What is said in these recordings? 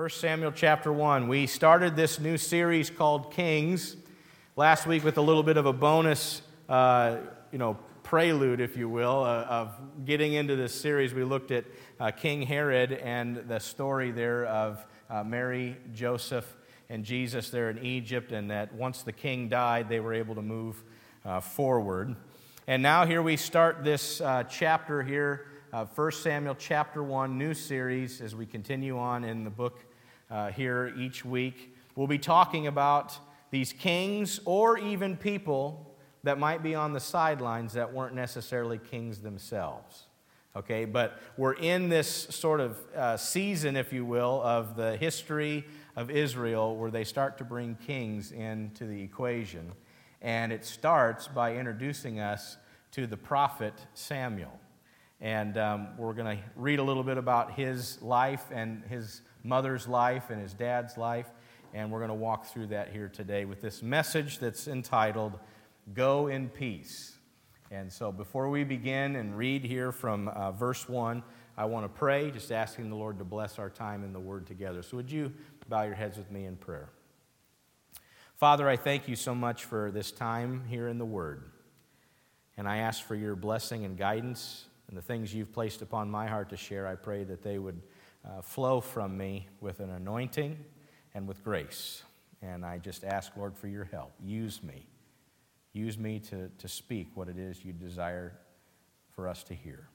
1 Samuel chapter 1. We started this new series called Kings last week with a little bit of a bonus, uh, you know, prelude, if you will, uh, of getting into this series. We looked at uh, King Herod and the story there of uh, Mary, Joseph, and Jesus there in Egypt, and that once the king died, they were able to move uh, forward. And now here we start this uh, chapter here. Uh, 1 Samuel chapter 1, new series as we continue on in the book uh, here each week. We'll be talking about these kings or even people that might be on the sidelines that weren't necessarily kings themselves. Okay, but we're in this sort of uh, season, if you will, of the history of Israel where they start to bring kings into the equation. And it starts by introducing us to the prophet Samuel. And um, we're going to read a little bit about his life and his mother's life and his dad's life. And we're going to walk through that here today with this message that's entitled Go in Peace. And so before we begin and read here from uh, verse 1, I want to pray, just asking the Lord to bless our time in the Word together. So would you bow your heads with me in prayer? Father, I thank you so much for this time here in the Word. And I ask for your blessing and guidance and the things you've placed upon my heart to share. I pray that they would uh, flow from me with an anointing and with grace. And I just ask, Lord, for your help. Use me. Use me to, to speak what it is you desire for us to hear.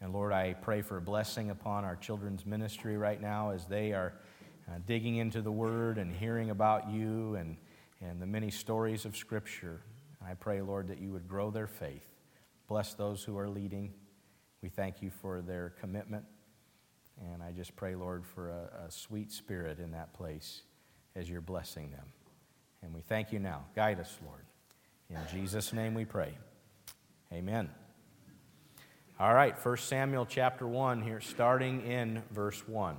And Lord, I pray for a blessing upon our children's ministry right now as they are uh, digging into the Word and hearing about you and, and the many stories of Scripture. I pray, Lord, that you would grow their faith. Bless those who are leading. We thank you for their commitment and I just pray, Lord, for a, a sweet spirit in that place as you're blessing them. And we thank you now. Guide us, Lord. In Jesus' name we pray. Amen. All right, 1 Samuel chapter 1 here, starting in verse 1.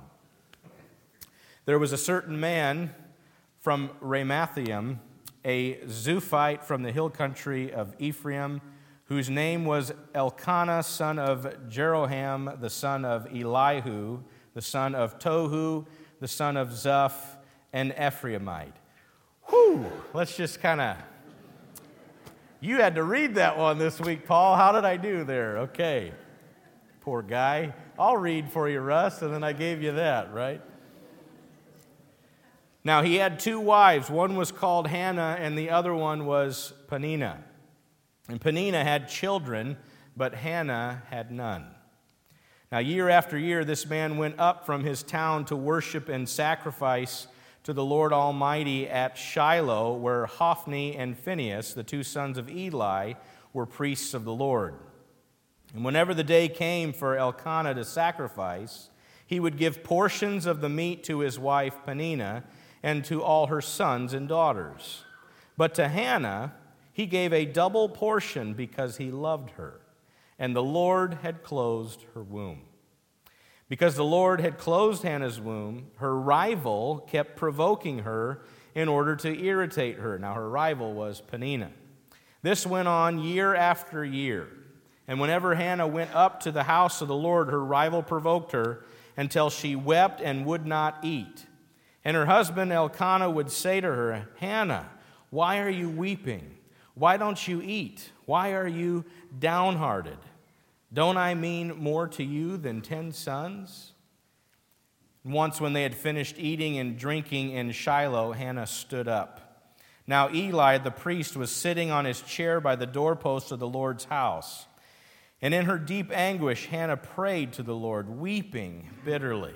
There was a certain man from Ramathaim, a Zuphite from the hill country of Ephraim whose name was Elkanah, son of Jeroham, the son of Elihu, the son of Tohu, the son of Zuph, an Ephraimite. Whew, let's just kind of. You had to read that one this week, Paul. How did I do there? Okay. Poor guy. I'll read for you, Russ, and then I gave you that, right? Now, he had two wives. One was called Hannah, and the other one was Peninnah. And Peninnah had children, but Hannah had none. Now, year after year, this man went up from his town to worship and sacrifice to the Lord Almighty at Shiloh, where Hophni and Phinehas, the two sons of Eli, were priests of the Lord. And whenever the day came for Elkanah to sacrifice, he would give portions of the meat to his wife Peninnah and to all her sons and daughters. But to Hannah, he gave a double portion because he loved her, and the Lord had closed her womb. Because the Lord had closed Hannah's womb, her rival kept provoking her in order to irritate her. Now, her rival was Peninnah. This went on year after year. And whenever Hannah went up to the house of the Lord, her rival provoked her until she wept and would not eat. And her husband Elkanah would say to her, Hannah, why are you weeping? Why don't you eat? Why are you downhearted? Don't I mean more to you than ten sons? Once, when they had finished eating and drinking in Shiloh, Hannah stood up. Now, Eli the priest was sitting on his chair by the doorpost of the Lord's house. And in her deep anguish, Hannah prayed to the Lord, weeping bitterly.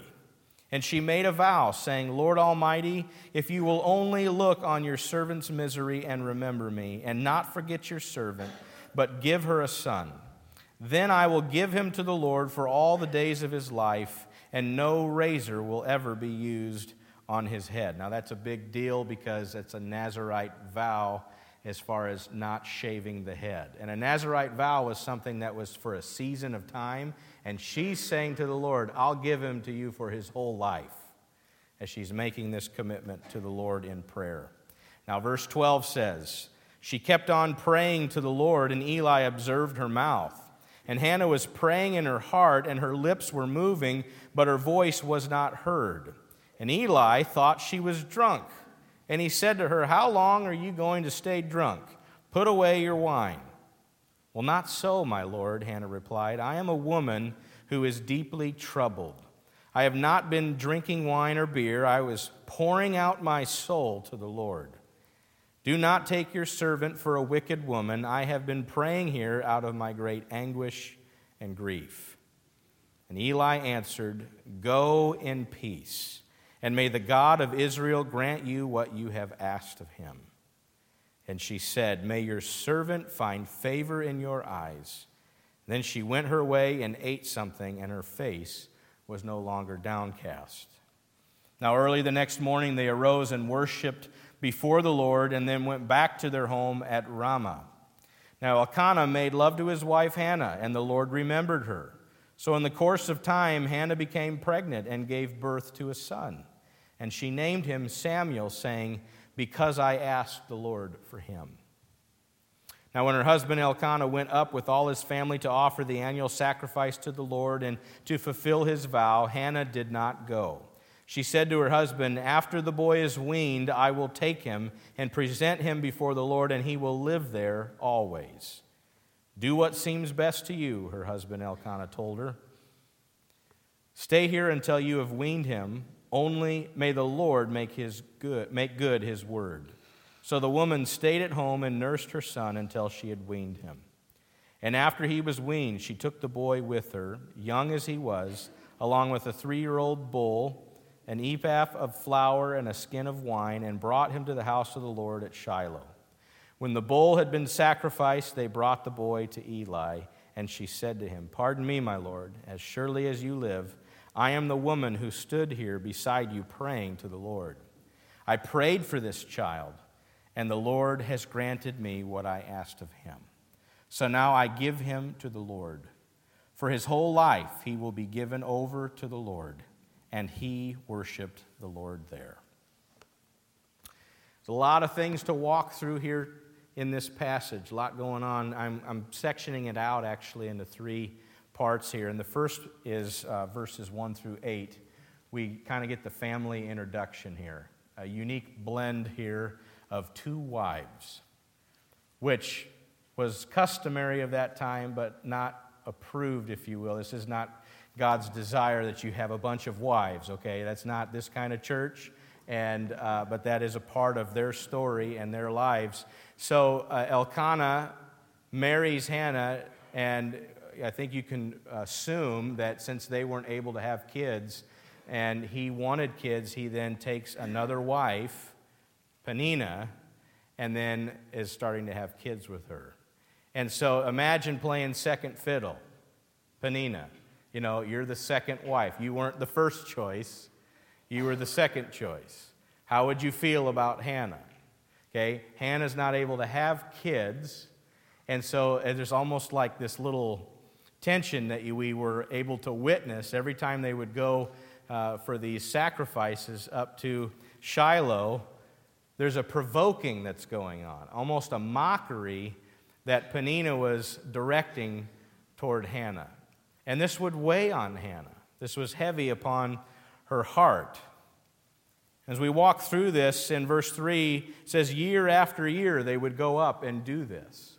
And she made a vow, saying, Lord Almighty, if you will only look on your servant's misery and remember me, and not forget your servant, but give her a son, then I will give him to the Lord for all the days of his life, and no razor will ever be used on his head. Now, that's a big deal because it's a Nazarite vow as far as not shaving the head. And a Nazarite vow was something that was for a season of time. And she's saying to the Lord, I'll give him to you for his whole life, as she's making this commitment to the Lord in prayer. Now, verse 12 says, She kept on praying to the Lord, and Eli observed her mouth. And Hannah was praying in her heart, and her lips were moving, but her voice was not heard. And Eli thought she was drunk. And he said to her, How long are you going to stay drunk? Put away your wine. Well, not so, my lord, Hannah replied. I am a woman who is deeply troubled. I have not been drinking wine or beer. I was pouring out my soul to the Lord. Do not take your servant for a wicked woman. I have been praying here out of my great anguish and grief. And Eli answered, Go in peace, and may the God of Israel grant you what you have asked of him. And she said, May your servant find favor in your eyes. Then she went her way and ate something, and her face was no longer downcast. Now, early the next morning, they arose and worshiped before the Lord and then went back to their home at Ramah. Now, Elkanah made love to his wife Hannah, and the Lord remembered her. So, in the course of time, Hannah became pregnant and gave birth to a son. And she named him Samuel, saying, Because I asked the Lord for him. Now, when her husband Elkanah went up with all his family to offer the annual sacrifice to the Lord and to fulfill his vow, Hannah did not go. She said to her husband, After the boy is weaned, I will take him and present him before the Lord, and he will live there always. Do what seems best to you, her husband Elkanah told her. Stay here until you have weaned him. Only may the Lord make, his good, make good his word. So the woman stayed at home and nursed her son until she had weaned him. And after he was weaned, she took the boy with her, young as he was, along with a three year old bull an ephah of flour and a skin of wine, and brought him to the house of the Lord at Shiloh. When the bull had been sacrificed, they brought the boy to Eli, and she said to him, Pardon me, my Lord, as surely as you live, I am the woman who stood here beside you praying to the Lord. I prayed for this child, and the Lord has granted me what I asked of him. So now I give him to the Lord. For his whole life he will be given over to the Lord and he worshiped the Lord there. There's a lot of things to walk through here in this passage, a lot going on. I'm, I'm sectioning it out actually into three parts here. And the first is uh, verses 1 through 8. We kind of get the family introduction here, a unique blend here of two wives, which was customary of that time, but not approved, if you will. This is not God's desire that you have a bunch of wives, okay? That's not this kind of church, and, uh, but that is a part of their story and their lives. So uh, Elkanah marries Hannah, and I think you can assume that since they weren't able to have kids and he wanted kids, he then takes another wife, Peninnah, and then is starting to have kids with her. And so imagine playing second fiddle, Peninnah. You know, you're the second wife. You weren't the first choice, you were the second choice. How would you feel about Hannah? Okay, Hannah's not able to have kids, and so there's almost like this little tension that we were able to witness every time they would go uh, for these sacrifices up to Shiloh. There's a provoking that's going on, almost a mockery that Peninnah was directing toward Hannah. And this would weigh on Hannah. This was heavy upon her heart. As we walk through this in verse 3, it says, Year after year they would go up and do this.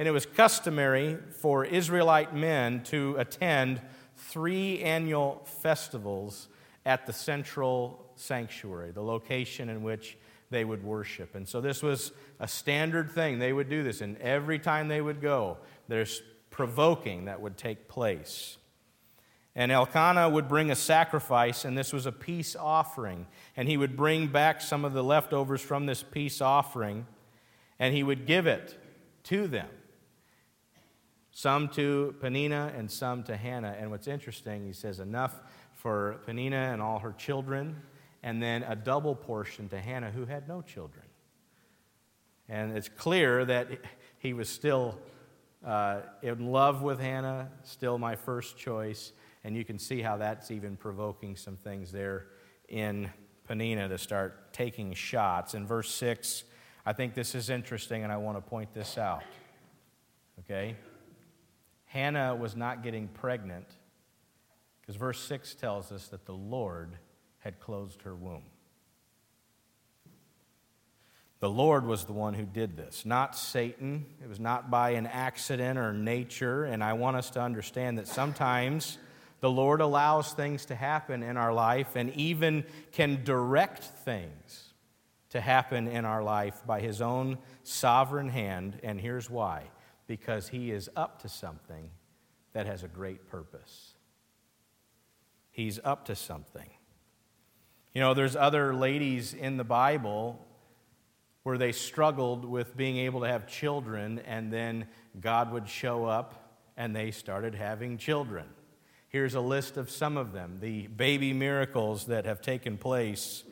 And it was customary for Israelite men to attend three annual festivals at the central sanctuary, the location in which they would worship. And so this was a standard thing. They would do this, and every time they would go, there's provoking that would take place. And Elkanah would bring a sacrifice, and this was a peace offering. And he would bring back some of the leftovers from this peace offering, and he would give it to them. Some to Peninnah and some to Hannah. And what's interesting, he says, enough for Peninnah and all her children, and then a double portion to Hannah, who had no children. And it's clear that he was still uh, in love with Hannah, still my first choice. And you can see how that's even provoking some things there in Peninnah to start taking shots. In verse 6, I think this is interesting and I want to point this out. Okay? Hannah was not getting pregnant because verse 6 tells us that the Lord had closed her womb. The Lord was the one who did this, not Satan. It was not by an accident or nature. And I want us to understand that sometimes the Lord allows things to happen in our life and even can direct things to happen in our life by His own sovereign hand. And here's why because He is up to something that has a great purpose. He's up to something. You know, there's other ladies in the Bible where they struggled with being able to have children, and then God would show up and they started having children. Here's a list of some of them the baby miracles that have taken place,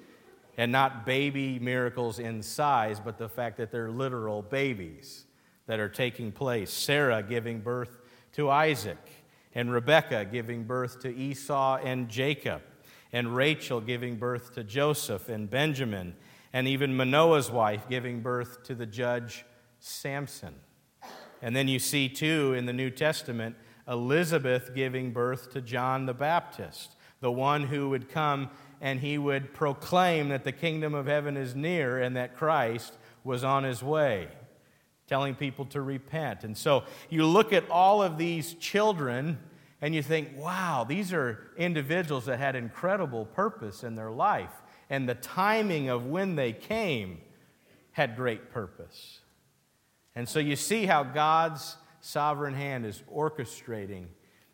and not baby miracles in size, but the fact that they're literal babies that are taking place. Sarah giving birth to Isaac, and Rebekah giving birth to Esau and Jacob, and Rachel giving birth to Joseph and Benjamin and even Manoah's wife giving birth to the judge Samson. And then you see, too, in the New Testament, Elizabeth giving birth to John the Baptist, the one who would come and he would proclaim that the kingdom of heaven is near and that Christ was on his way, telling people to repent. And so you look at all of these children and you think, wow, these are individuals that had incredible purpose in their life and the timing of when they came had great purpose. And so you see how God's sovereign hand is orchestrating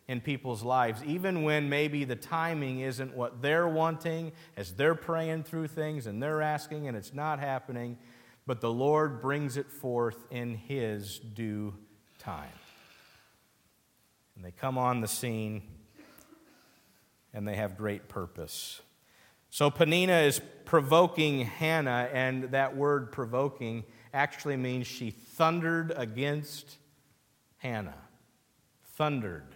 in people's lives, even when maybe the timing isn't what they're wanting, as they're praying through things and they're asking and it's not happening, but the Lord brings it forth in His due time. And they come on the scene and they have great purpose. So Peninnah is provoking Hannah, and that word provoking actually means she thundered against Hannah. Thundered.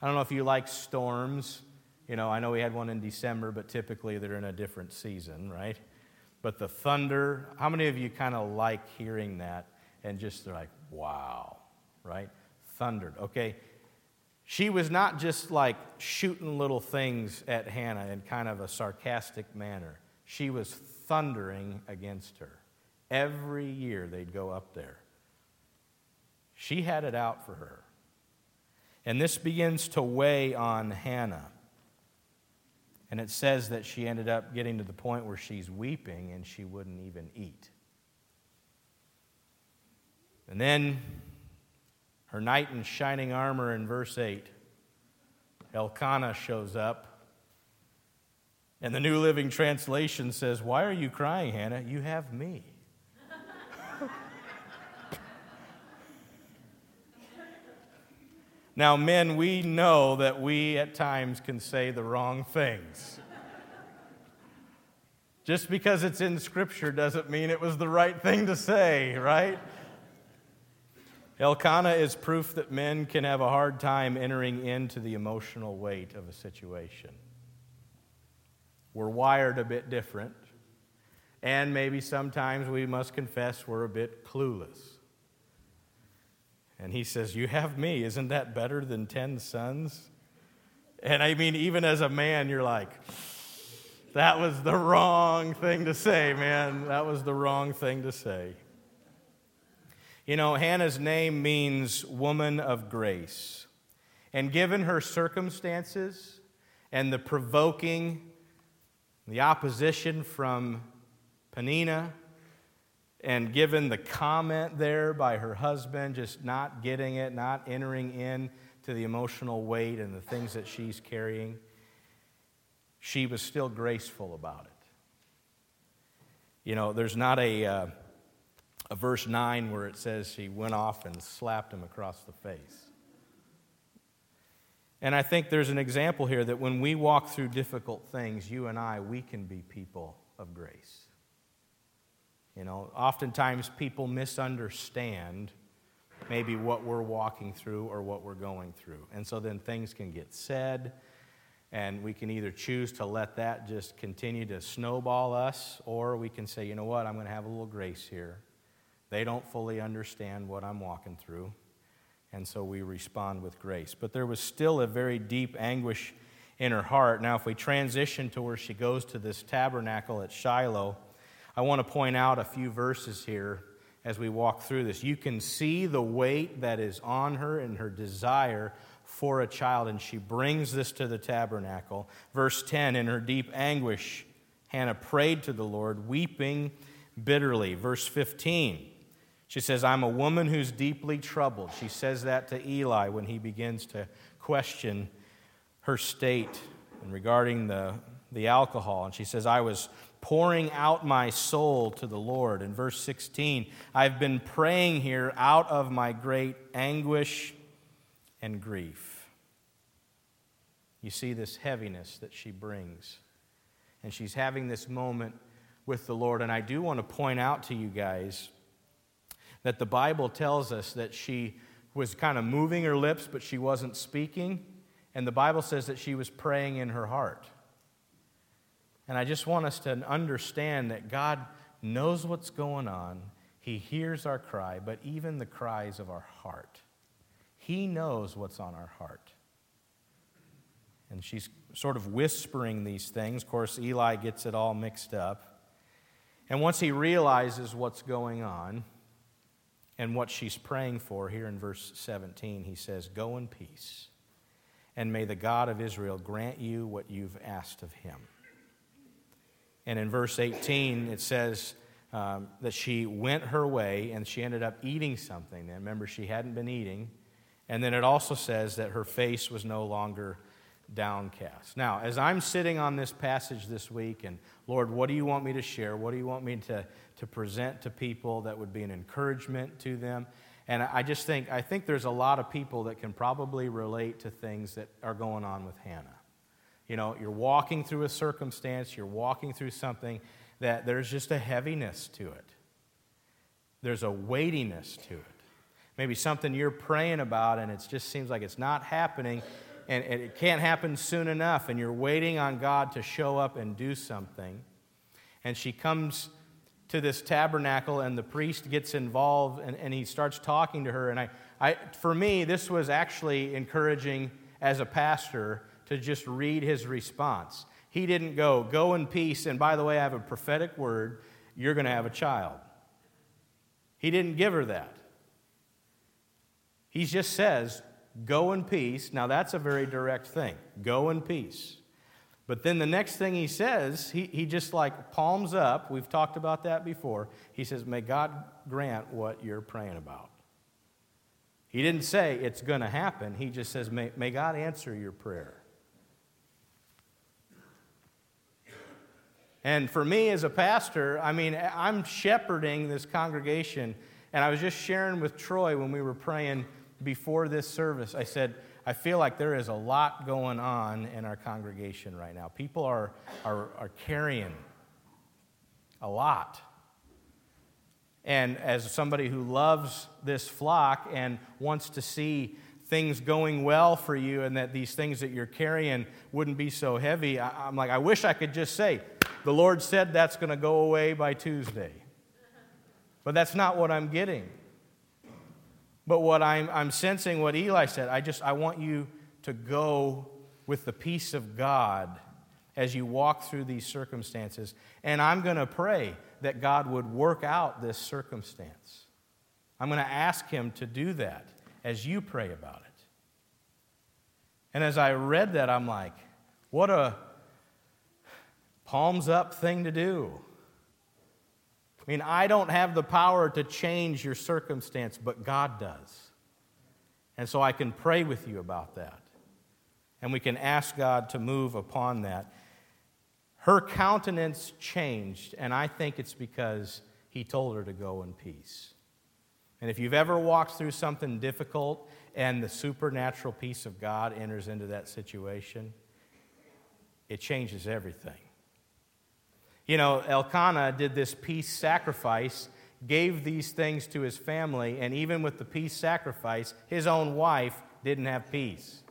I don't know if you like storms. You know, I know we had one in December, but typically they're in a different season, right? But the thunder, how many of you kind of like hearing that and just like, wow, right? Thundered. Okay, she was not just like shooting little things at Hannah in kind of a sarcastic manner. She was thundering against her. Every year they'd go up there. She had it out for her. And this begins to weigh on Hannah. And it says that she ended up getting to the point where she's weeping and she wouldn't even eat. And then her knight in shining armor in verse 8. Elkanah shows up. And the New Living Translation says, Why are you crying, Hannah? You have me. Now, men, we know that we at times can say the wrong things. Just because it's in Scripture doesn't mean it was the right thing to say, right? Elkanah is proof that men can have a hard time entering into the emotional weight of a situation. We're wired a bit different, and maybe sometimes we must confess we're a bit clueless. And he says, You have me. Isn't that better than 10 sons? And I mean, even as a man, you're like, That was the wrong thing to say, man. That was the wrong thing to say. You know, Hannah's name means woman of grace. And given her circumstances and the provoking, the opposition from Peninnah, and given the comment there by her husband, just not getting it, not entering in to the emotional weight and the things that she's carrying, she was still graceful about it. You know, there's not a. Uh, a verse 9 where it says she went off and slapped him across the face. And I think there's an example here that when we walk through difficult things, you and I, we can be people of grace. You know, oftentimes people misunderstand maybe what we're walking through or what we're going through. And so then things can get said, and we can either choose to let that just continue to snowball us, or we can say, you know what, I'm going to have a little grace here. They don't fully understand what I'm walking through. And so we respond with grace. But there was still a very deep anguish in her heart. Now, if we transition to where she goes to this tabernacle at Shiloh, I want to point out a few verses here as we walk through this. You can see the weight that is on her and her desire for a child, and she brings this to the tabernacle. Verse 10 In her deep anguish, Hannah prayed to the Lord, weeping bitterly. Verse 15 she says, I'm a woman who's deeply troubled. She says that to Eli when he begins to question her state and regarding the, the alcohol. And she says, I was pouring out my soul to the Lord. In verse 16, I've been praying here out of my great anguish and grief. You see this heaviness that she brings. And she's having this moment with the Lord. And I do want to point out to you guys that the Bible tells us that she was kind of moving her lips, but she wasn't speaking. And the Bible says that she was praying in her heart. And I just want us to understand that God knows what's going on. He hears our cry, but even the cries of our heart. He knows what's on our heart. And she's sort of whispering these things. Of course, Eli gets it all mixed up. And once he realizes what's going on, and what she's praying for here in verse 17. He says, Go in peace, and may the God of Israel grant you what you've asked of him. And in verse 18, it says um, that she went her way and she ended up eating something. And remember, she hadn't been eating. And then it also says that her face was no longer downcast. Now, as I'm sitting on this passage this week, and Lord, what do you want me to share? What do you want me to, to present to people that would be an encouragement to them? And I just think, I think there's a lot of people that can probably relate to things that are going on with Hannah. You know, you're walking through a circumstance, you're walking through something that there's just a heaviness to it. There's a weightiness to it. Maybe something you're praying about and it just seems like it's not happening and, it can't happen soon enough, and you're waiting on God to show up and do something. And she comes to this tabernacle, and the priest gets involved, and, and he starts talking to her. And I, I, for me, this was actually encouraging as a pastor to just read his response. He didn't go, Go in peace, and by the way, I have a prophetic word, you're going to have a child. He didn't give her that. He just says, Go in peace. Now, that's a very direct thing. Go in peace. But then the next thing he says, he, he just like palms up. We've talked about that before. He says, May God grant what you're praying about. He didn't say it's going to happen. He just says, may, may God answer your prayer. And for me as a pastor, I mean, I'm shepherding this congregation. And I was just sharing with Troy when we were praying before this service, I said, I feel like there is a lot going on in our congregation right now. People are, are, are carrying a lot. And as somebody who loves this flock and wants to see things going well for you and that these things that you're carrying wouldn't be so heavy, I, am like, I wish I could just say, the Lord said that's going to go away by Tuesday. But that's not what I'm getting. But what I'm, I'm sensing, what Eli said, I just, I want you to go with the peace of God as you walk through these circumstances. And I'm going to pray that God would work out this circumstance. I'm going to ask Him to do that as you pray about it. And as I read that, I'm like, what a palms up thing to do. I mean, I don't have the power to change your circumstance, but God does. And so I can pray with you about that. And we can ask God to move upon that. Her countenance changed, and I think it's because He told her to go in peace. And if you've ever walked through something difficult and the supernatural peace of God enters into that situation, it changes everything. You know, Elkanah did this peace sacrifice, gave these things to his family, and even with the peace sacrifice, his own wife didn't have peace.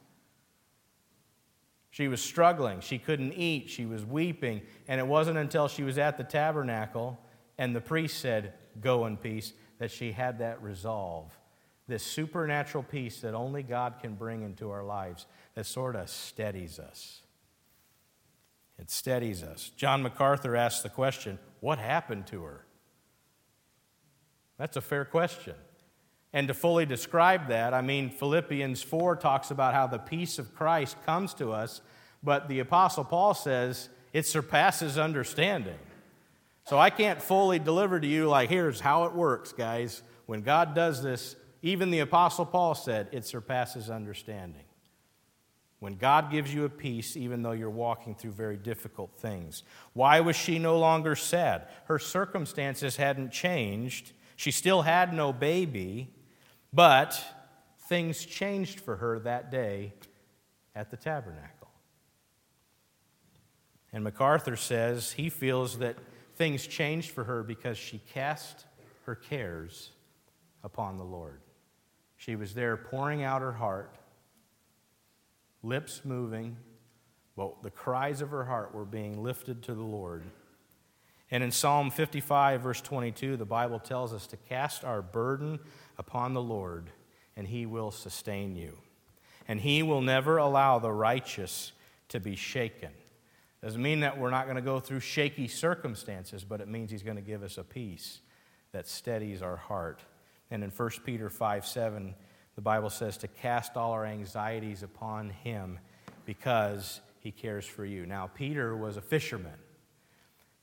She was struggling. She couldn't eat. She was weeping. And it wasn't until she was at the tabernacle and the priest said, Go in peace, that she had that resolve this supernatural peace that only God can bring into our lives that sort of steadies us. It steadies us. John MacArthur asks the question what happened to her? That's a fair question. And to fully describe that, I mean, Philippians 4 talks about how the peace of Christ comes to us, but the Apostle Paul says it surpasses understanding. So I can't fully deliver to you, like, here's how it works, guys. When God does this, even the Apostle Paul said it surpasses understanding. When God gives you a peace, even though you're walking through very difficult things. Why was she no longer sad? Her circumstances hadn't changed. She still had no baby, but things changed for her that day at the tabernacle. And MacArthur says he feels that things changed for her because she cast her cares upon the Lord. She was there pouring out her heart lips moving, but the cries of her heart were being lifted to the Lord. And in Psalm 55, verse 22, the Bible tells us to cast our burden upon the Lord, and he will sustain you. And he will never allow the righteous to be shaken. Doesn't mean that we're not going to go through shaky circumstances, but it means he's going to give us a peace that steadies our heart. And in 1 Peter 5 7, the Bible says to cast all our anxieties upon him because he cares for you. Now, Peter was a fisherman.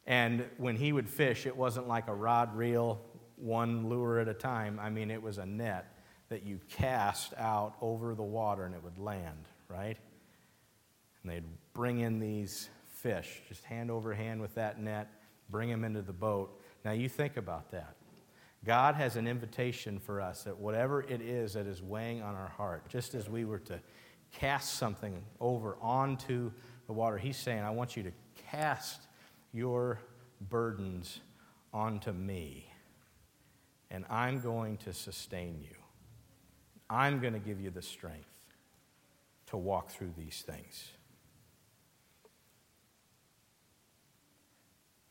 And when he would fish, it wasn't like a rod reel, one lure at a time. I mean, it was a net that you cast out over the water and it would land, right? And they'd bring in these fish, just hand over hand with that net, bring them into the boat. Now, you think about that. God has an invitation for us that whatever it is that is weighing on our heart, just as we were to cast something over onto the water, He's saying, I want you to cast your burdens onto me, and I'm going to sustain you. I'm going to give you the strength to walk through these things.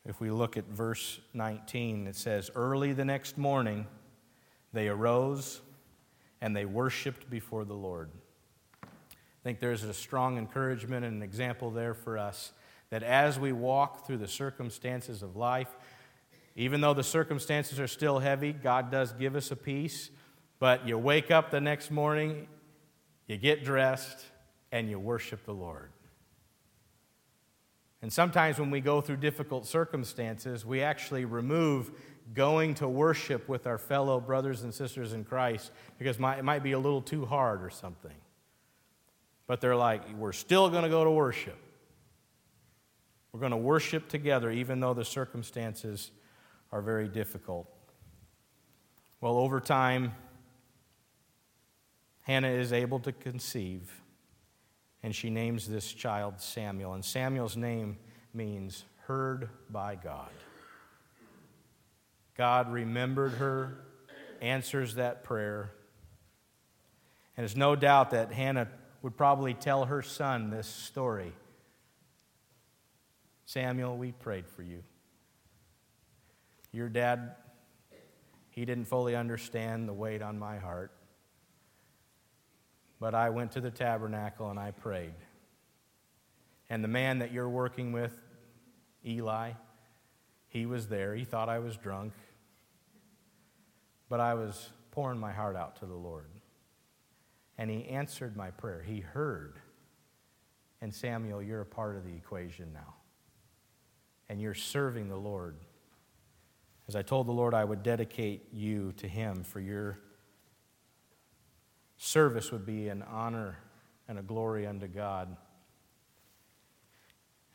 If we look at verse 19, it says, Early the next morning, they arose and they worshiped before the Lord. I think there's a strong encouragement and an example there for us that as we walk through the circumstances of life, even though the circumstances are still heavy, God does give us a peace. But you wake up the next morning, you get dressed, and you worship the Lord. And sometimes when we go through difficult circumstances, we actually remove going to worship with our fellow brothers and sisters in Christ because it might be a little too hard or something. But they're like, we're still going to go to worship. We're going to worship together even though the circumstances are very difficult. Well, over time, Hannah is able to conceive and she names this child Samuel. And Samuel's name means heard by God. God remembered her, answers that prayer. And there's no doubt that Hannah would probably tell her son this story Samuel, we prayed for you. Your dad, he didn't fully understand the weight on my heart. But I went to the tabernacle and I prayed. And the man that you're working with, Eli, he was there. He thought I was drunk. But I was pouring my heart out to the Lord. And he answered my prayer. He heard. And Samuel, you're a part of the equation now. And you're serving the Lord. As I told the Lord, I would dedicate you to him for your service would be an honor and a glory unto God.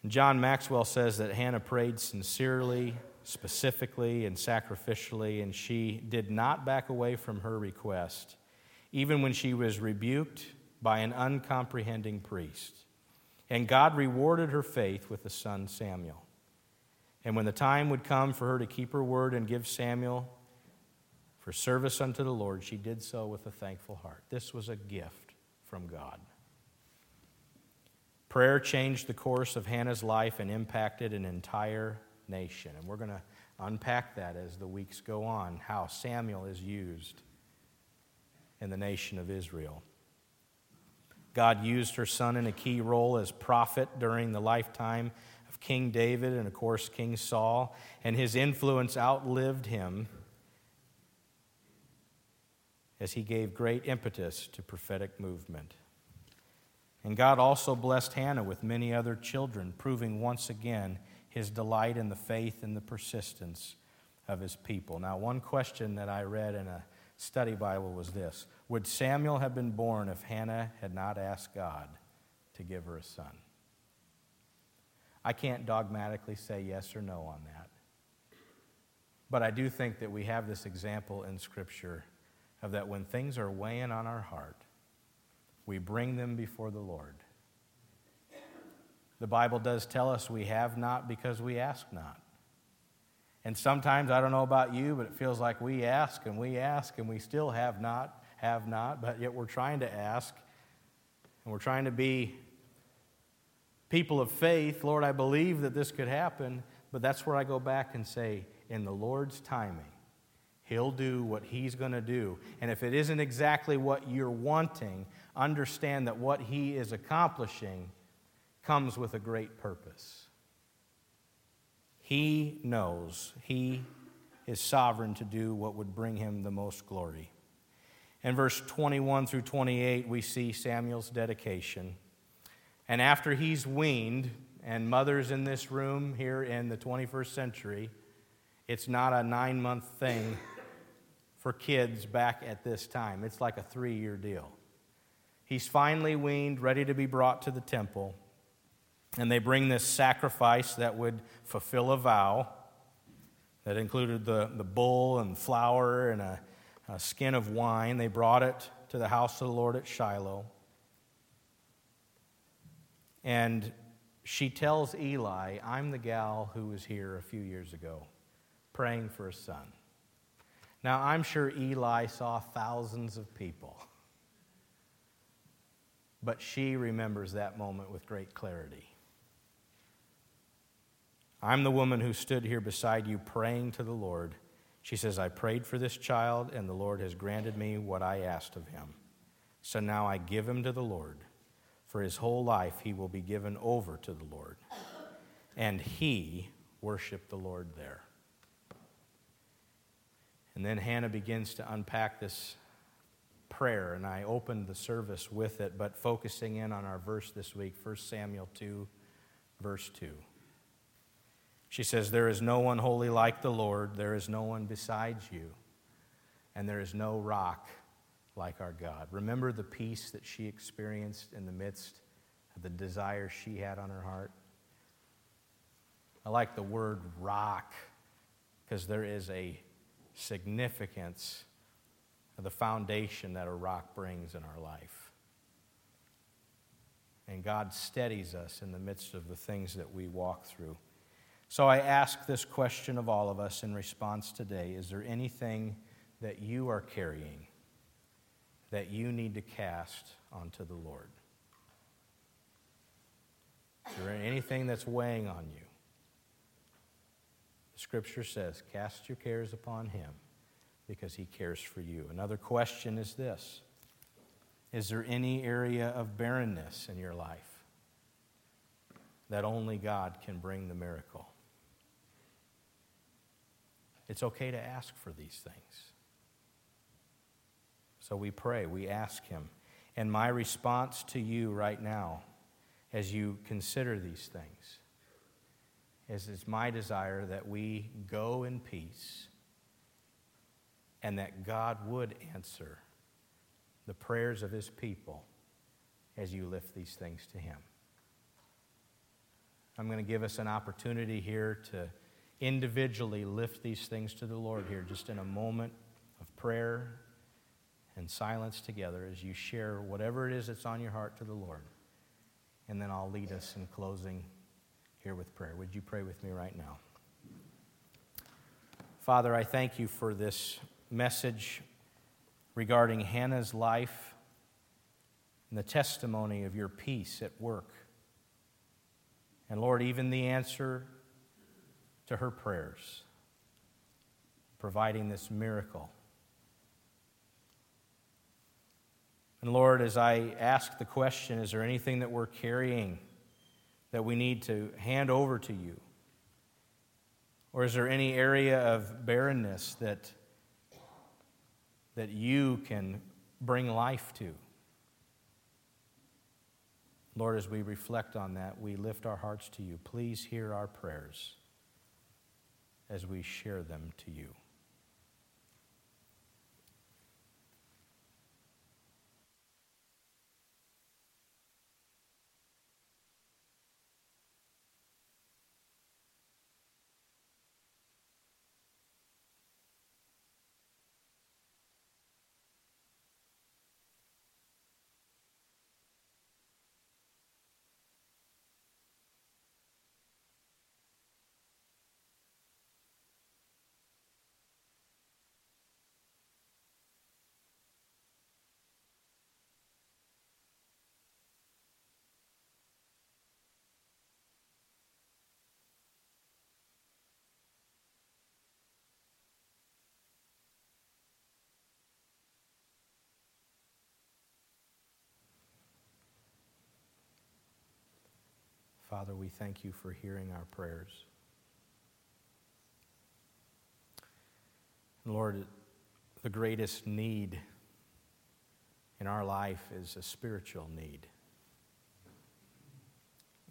John Maxwell says that Hannah prayed sincerely, specifically, and sacrificially, and she did not back away from her request, even when she was rebuked by an uncomprehending priest. And God rewarded her faith with the son Samuel. And when the time would come for her to keep her word and give Samuel for service unto the Lord, she did so with a thankful heart. This was a gift from God. Prayer changed the course of Hannah's life and impacted an entire nation. And we're going to unpack that as the weeks go on, how Samuel is used in the nation of Israel. God used her son in a key role as prophet during the lifetime of King David and, of course, King Saul, and his influence outlived him as he gave great impetus to prophetic movement. And God also blessed Hannah with many other children, proving once again his delight in the faith and the persistence of his people. Now, one question that I read in a study Bible was this Would Samuel have been born if Hannah had not asked God to give her a son? I can't dogmatically say yes or no on that. But I do think that we have this example in Scripture of that when things are weighing on our heart, we bring them before the Lord. The Bible does tell us we have not because we ask not. And sometimes, I don't know about you, but it feels like we ask and we ask and we still have not, have not, but yet we're trying to ask and we're trying to be people of faith. Lord, I believe that this could happen, but that's where I go back and say, in the Lord's timing, He'll do what He's going to do. And if it isn't exactly what you're wanting, understand that what He is accomplishing comes with a great purpose. He knows. He is sovereign to do what would bring him the most glory. In verse 21 through 28, we see Samuel's dedication. And after he's weaned, and mothers in this room here in the 21st century, it's not a nine month thing for kids back at this time. It's like a three year deal. He's finally weaned, ready to be brought to the temple. And they bring this sacrifice that would fulfill a vow that included the, the bull and flour and a, a skin of wine. They brought it to the house of the Lord at Shiloh. And she tells Eli, I'm the gal who was here a few years ago praying for a son. Now, I'm sure Eli saw thousands of people, but she remembers that moment with great clarity. I'm the woman who stood here beside you praying to the Lord. She says, I prayed for this child, and the Lord has granted me what I asked of him. So now I give him to the Lord. For his whole life he will be given over to the Lord. And he worshiped the Lord there. And then Hannah begins to unpack this prayer, and I opened the service with it, but focusing in on our verse this week, 1 Samuel 2, verse 2. She says, There is no one holy like the Lord, there is no one besides you, and there is no rock like our God. Remember the peace that she experienced in the midst of the desire she had on her heart? I like the word rock because there is a significance of the foundation that a rock brings in our life. And God steadies us in the midst of the things that we walk through. So I ask this question of all of us in response today Is there anything that you are carrying that you need to cast onto the Lord? Is there anything that's weighing on you? The scripture says, Cast your cares upon him because he cares for you. Another question is this Is there any area of barrenness in your life that only God can bring the miracle? It's okay to ask for these things. So we pray, we ask Him. And my response to you right now, as you consider these things, is it's my desire that we go in peace and that God would answer the prayers of His people as you lift these things to Him. I'm going to give us an opportunity here to individually lift these things to the Lord here, just in a moment of prayer and silence together as you share whatever it is that's on your heart to the Lord. And then I'll lead us in closing here with prayer. Would you pray with me right now? Father, I thank you for this message regarding Hannah's life and the testimony of your peace at work. And Lord, even the answer to her prayers, providing this miracle. And Lord, as I ask the question, is there anything that we're carrying that we need to hand over to you? Or is there any area of barrenness that, that you can bring life to? Lord, as we reflect on that, we lift our hearts to you. Please hear our prayers as we share them to you. Father, we thank you for hearing our prayers. Lord, the greatest need in our life is a spiritual need.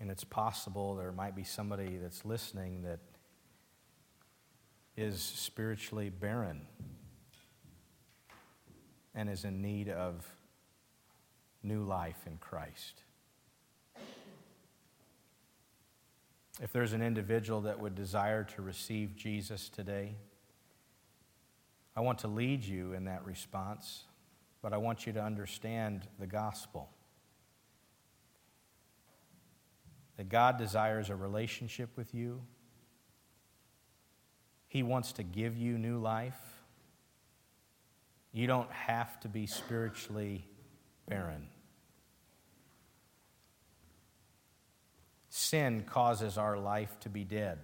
And it's possible there might be somebody that's listening that is spiritually barren and is in need of new life in Christ. If there's an individual that would desire to receive Jesus today, I want to lead you in that response, but I want you to understand the gospel. That God desires a relationship with you, He wants to give you new life. You don't have to be spiritually barren. Sin causes our life to be dead.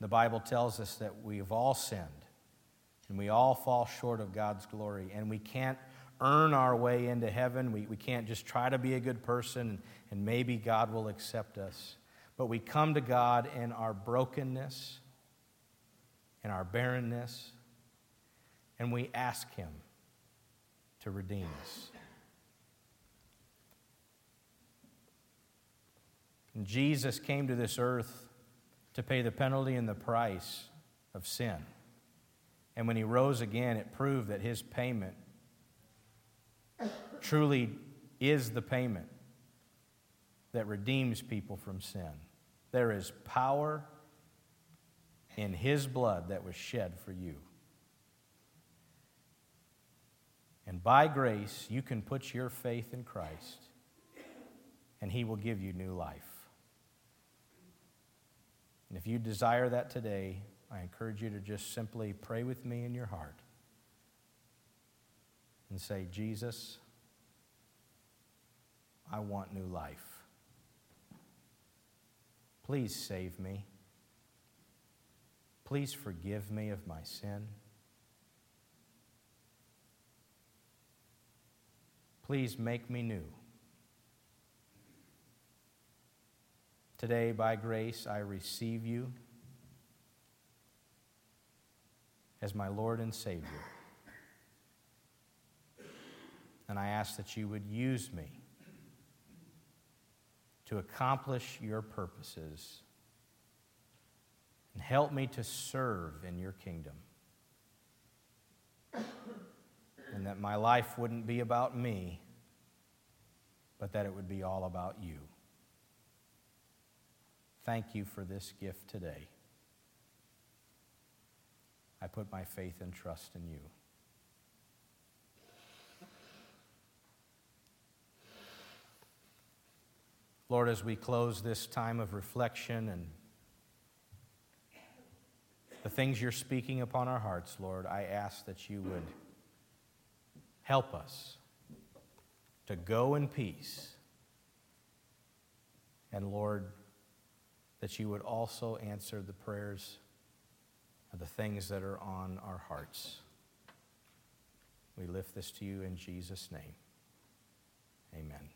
The Bible tells us that we've all sinned and we all fall short of God's glory, and we can't earn our way into heaven. We, we can't just try to be a good person and maybe God will accept us. But we come to God in our brokenness, in our barrenness, and we ask Him to redeem us. Jesus came to this earth to pay the penalty and the price of sin. And when he rose again, it proved that his payment truly is the payment that redeems people from sin. There is power in his blood that was shed for you. And by grace, you can put your faith in Christ, and he will give you new life. And if you desire that today, I encourage you to just simply pray with me in your heart and say, Jesus, I want new life. Please save me. Please forgive me of my sin. Please make me new. Today, by grace, I receive you as my Lord and Savior. And I ask that you would use me to accomplish your purposes and help me to serve in your kingdom. And that my life wouldn't be about me, but that it would be all about you. Thank you for this gift today. I put my faith and trust in you. Lord, as we close this time of reflection and the things you're speaking upon our hearts, Lord, I ask that you would help us to go in peace. And Lord, that you would also answer the prayers of the things that are on our hearts. We lift this to you in Jesus' name. Amen.